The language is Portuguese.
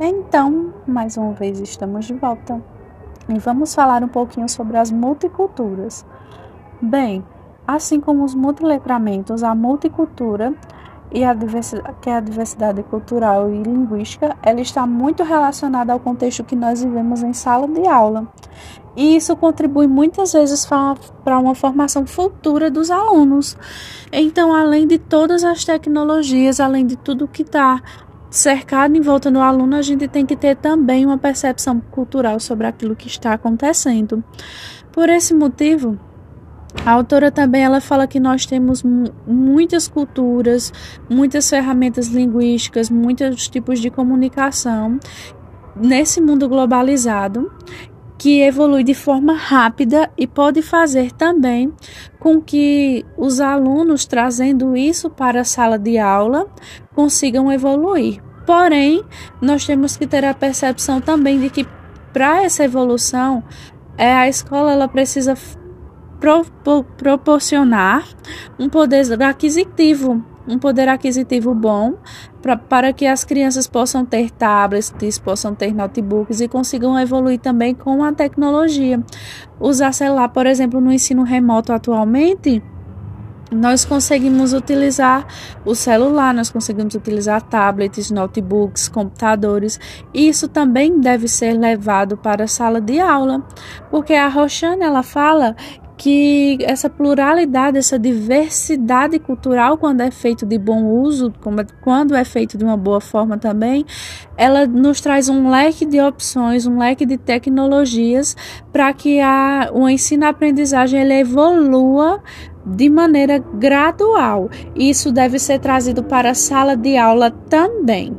Então, mais uma vez estamos de volta e vamos falar um pouquinho sobre as multiculturas. Bem, assim como os multiletramentos, a multicultura e a que é a diversidade cultural e linguística, ela está muito relacionada ao contexto que nós vivemos em sala de aula. E isso contribui muitas vezes para uma formação futura dos alunos. Então, além de todas as tecnologias, além de tudo que está cercado em volta do aluno, a gente tem que ter também uma percepção cultural sobre aquilo que está acontecendo. Por esse motivo, a autora também ela fala que nós temos muitas culturas, muitas ferramentas linguísticas, muitos tipos de comunicação nesse mundo globalizado que evolui de forma rápida e pode fazer também com que os alunos trazendo isso para a sala de aula consigam evoluir. Porém, nós temos que ter a percepção também de que para essa evolução, é, a escola ela precisa pro, pro, proporcionar um poder aquisitivo, um poder aquisitivo bom pra, para que as crianças possam ter tablets, possam ter notebooks e consigam evoluir também com a tecnologia. Usar celular, por exemplo, no ensino remoto atualmente, nós conseguimos utilizar o celular, nós conseguimos utilizar tablets, notebooks, computadores. Isso também deve ser levado para a sala de aula, porque a Roxane ela fala que essa pluralidade, essa diversidade cultural, quando é feito de bom uso, quando é feito de uma boa forma também, ela nos traz um leque de opções, um leque de tecnologias para que a, o ensino-aprendizagem ele evolua de maneira gradual. Isso deve ser trazido para a sala de aula também.